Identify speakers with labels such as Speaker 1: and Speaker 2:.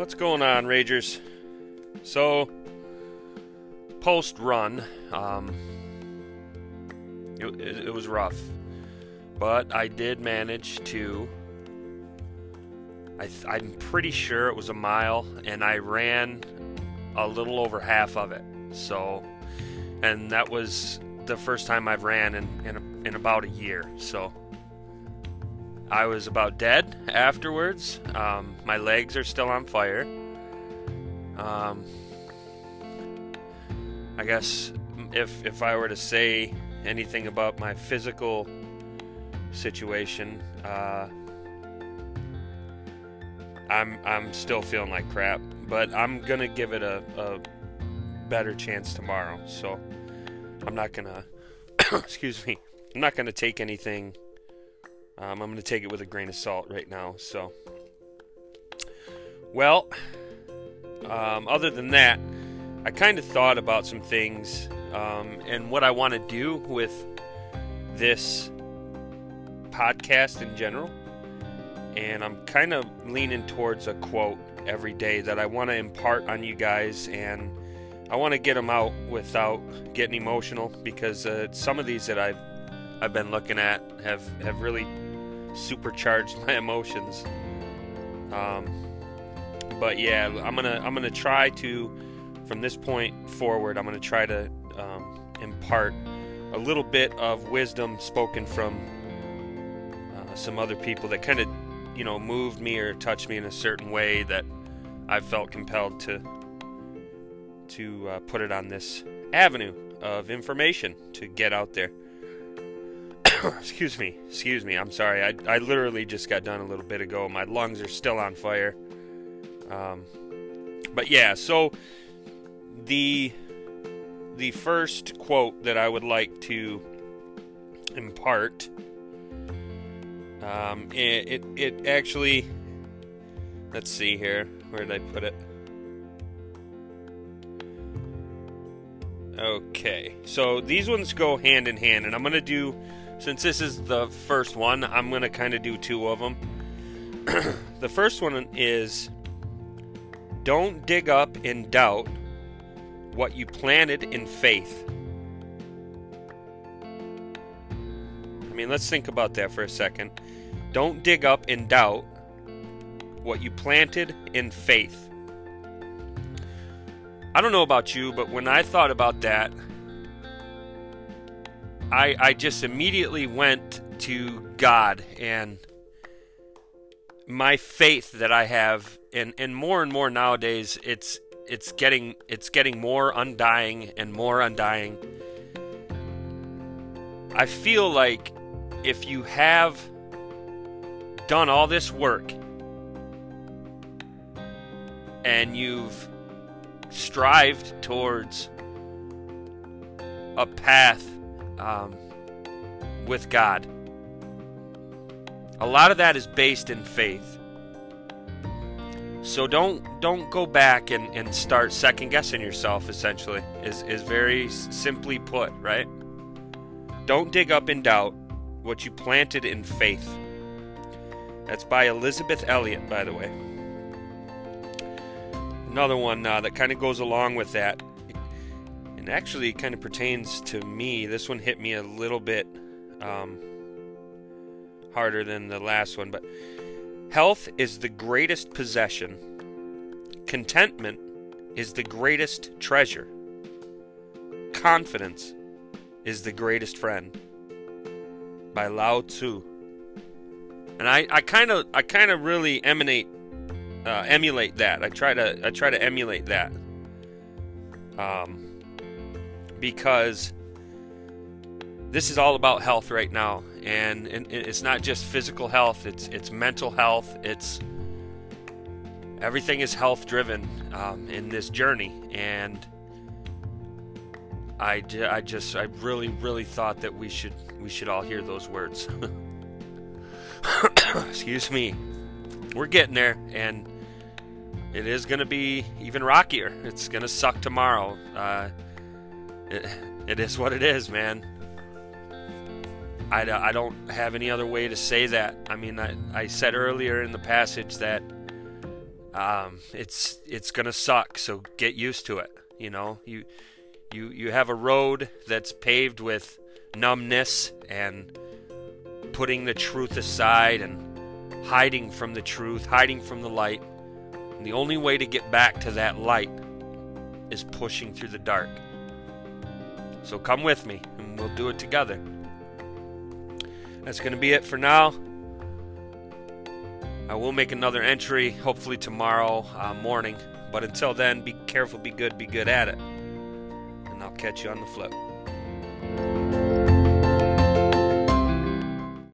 Speaker 1: What's going on, Ragers? So, post run, um, it, it, was rough, but I did manage to. I th- I'm pretty sure it was a mile, and I ran a little over half of it. So, and that was the first time I've ran in in, in about a year. So, I was about dead afterwards. Um, my legs are still on fire. Um, I guess if if I were to say anything about my physical situation, uh, I'm I'm still feeling like crap. But I'm gonna give it a, a better chance tomorrow. So I'm not gonna excuse me. I'm not gonna take anything um, I'm going to take it with a grain of salt right now. So, well, um, other than that, I kind of thought about some things um, and what I want to do with this podcast in general. And I'm kind of leaning towards a quote every day that I want to impart on you guys. And I want to get them out without getting emotional because uh, some of these that I've I've been looking at have have really supercharged my emotions. Um, but yeah, I'm gonna I'm gonna try to, from this point forward, I'm gonna try to um, impart a little bit of wisdom spoken from uh, some other people that kind of, you know, moved me or touched me in a certain way that I felt compelled to to uh, put it on this avenue of information to get out there. excuse me, excuse me. I'm sorry. I, I literally just got done a little bit ago. My lungs are still on fire. Um, but yeah, so the the first quote that I would like to impart, um, it, it it actually. Let's see here. Where did I put it? Okay, so these ones go hand in hand, and I'm gonna do since this is the first one, I'm going to kind of do two of them. the first one is don't dig up in doubt what you planted in faith. I mean, let's think about that for a second. Don't dig up in doubt what you planted in faith. I don't know about you, but when I thought about that, I, I just immediately went to God and my faith that I have and, and more and more nowadays it's it's getting it's getting more undying and more undying. I feel like if you have done all this work and you've strived towards a path um, with God. A lot of that is based in faith. So don't don't go back and, and start second guessing yourself essentially is, is very simply put, right? Don't dig up in doubt what you planted in faith. That's by Elisabeth Elliot, by the way. Another one uh, that kind of goes along with that and actually kind of pertains to me. This one hit me a little bit um, harder than the last one, but health is the greatest possession. Contentment is the greatest treasure. Confidence is the greatest friend. By Lao Tzu. And I, kind of I kind of really emanate uh, emulate that. I try to I try to emulate that. Um, because this is all about health right now. And, it's not just physical health it's it's mental health it's everything is health driven um, in this journey. And I, I just I really really thought that we should we should all hear those words. Excuse me. We're getting there and it is going to be even rockier. It's going to suck tomorrow. Uh, it, it is what it is, man. I, I don't have any other way to say that. I mean, I, I said earlier in the passage that um, it's it's gonna suck. So get used to it. You know, you you you have a road that's paved with numbness and putting the truth aside and hiding from the truth, hiding from the light. And the only way to get back to that light is pushing through the dark. So come with me and we'll do it together. That's going to be it for now. I will make another entry hopefully tomorrow uh, morning. But until then, be careful, be good, be good at it. And I'll catch you on the flip.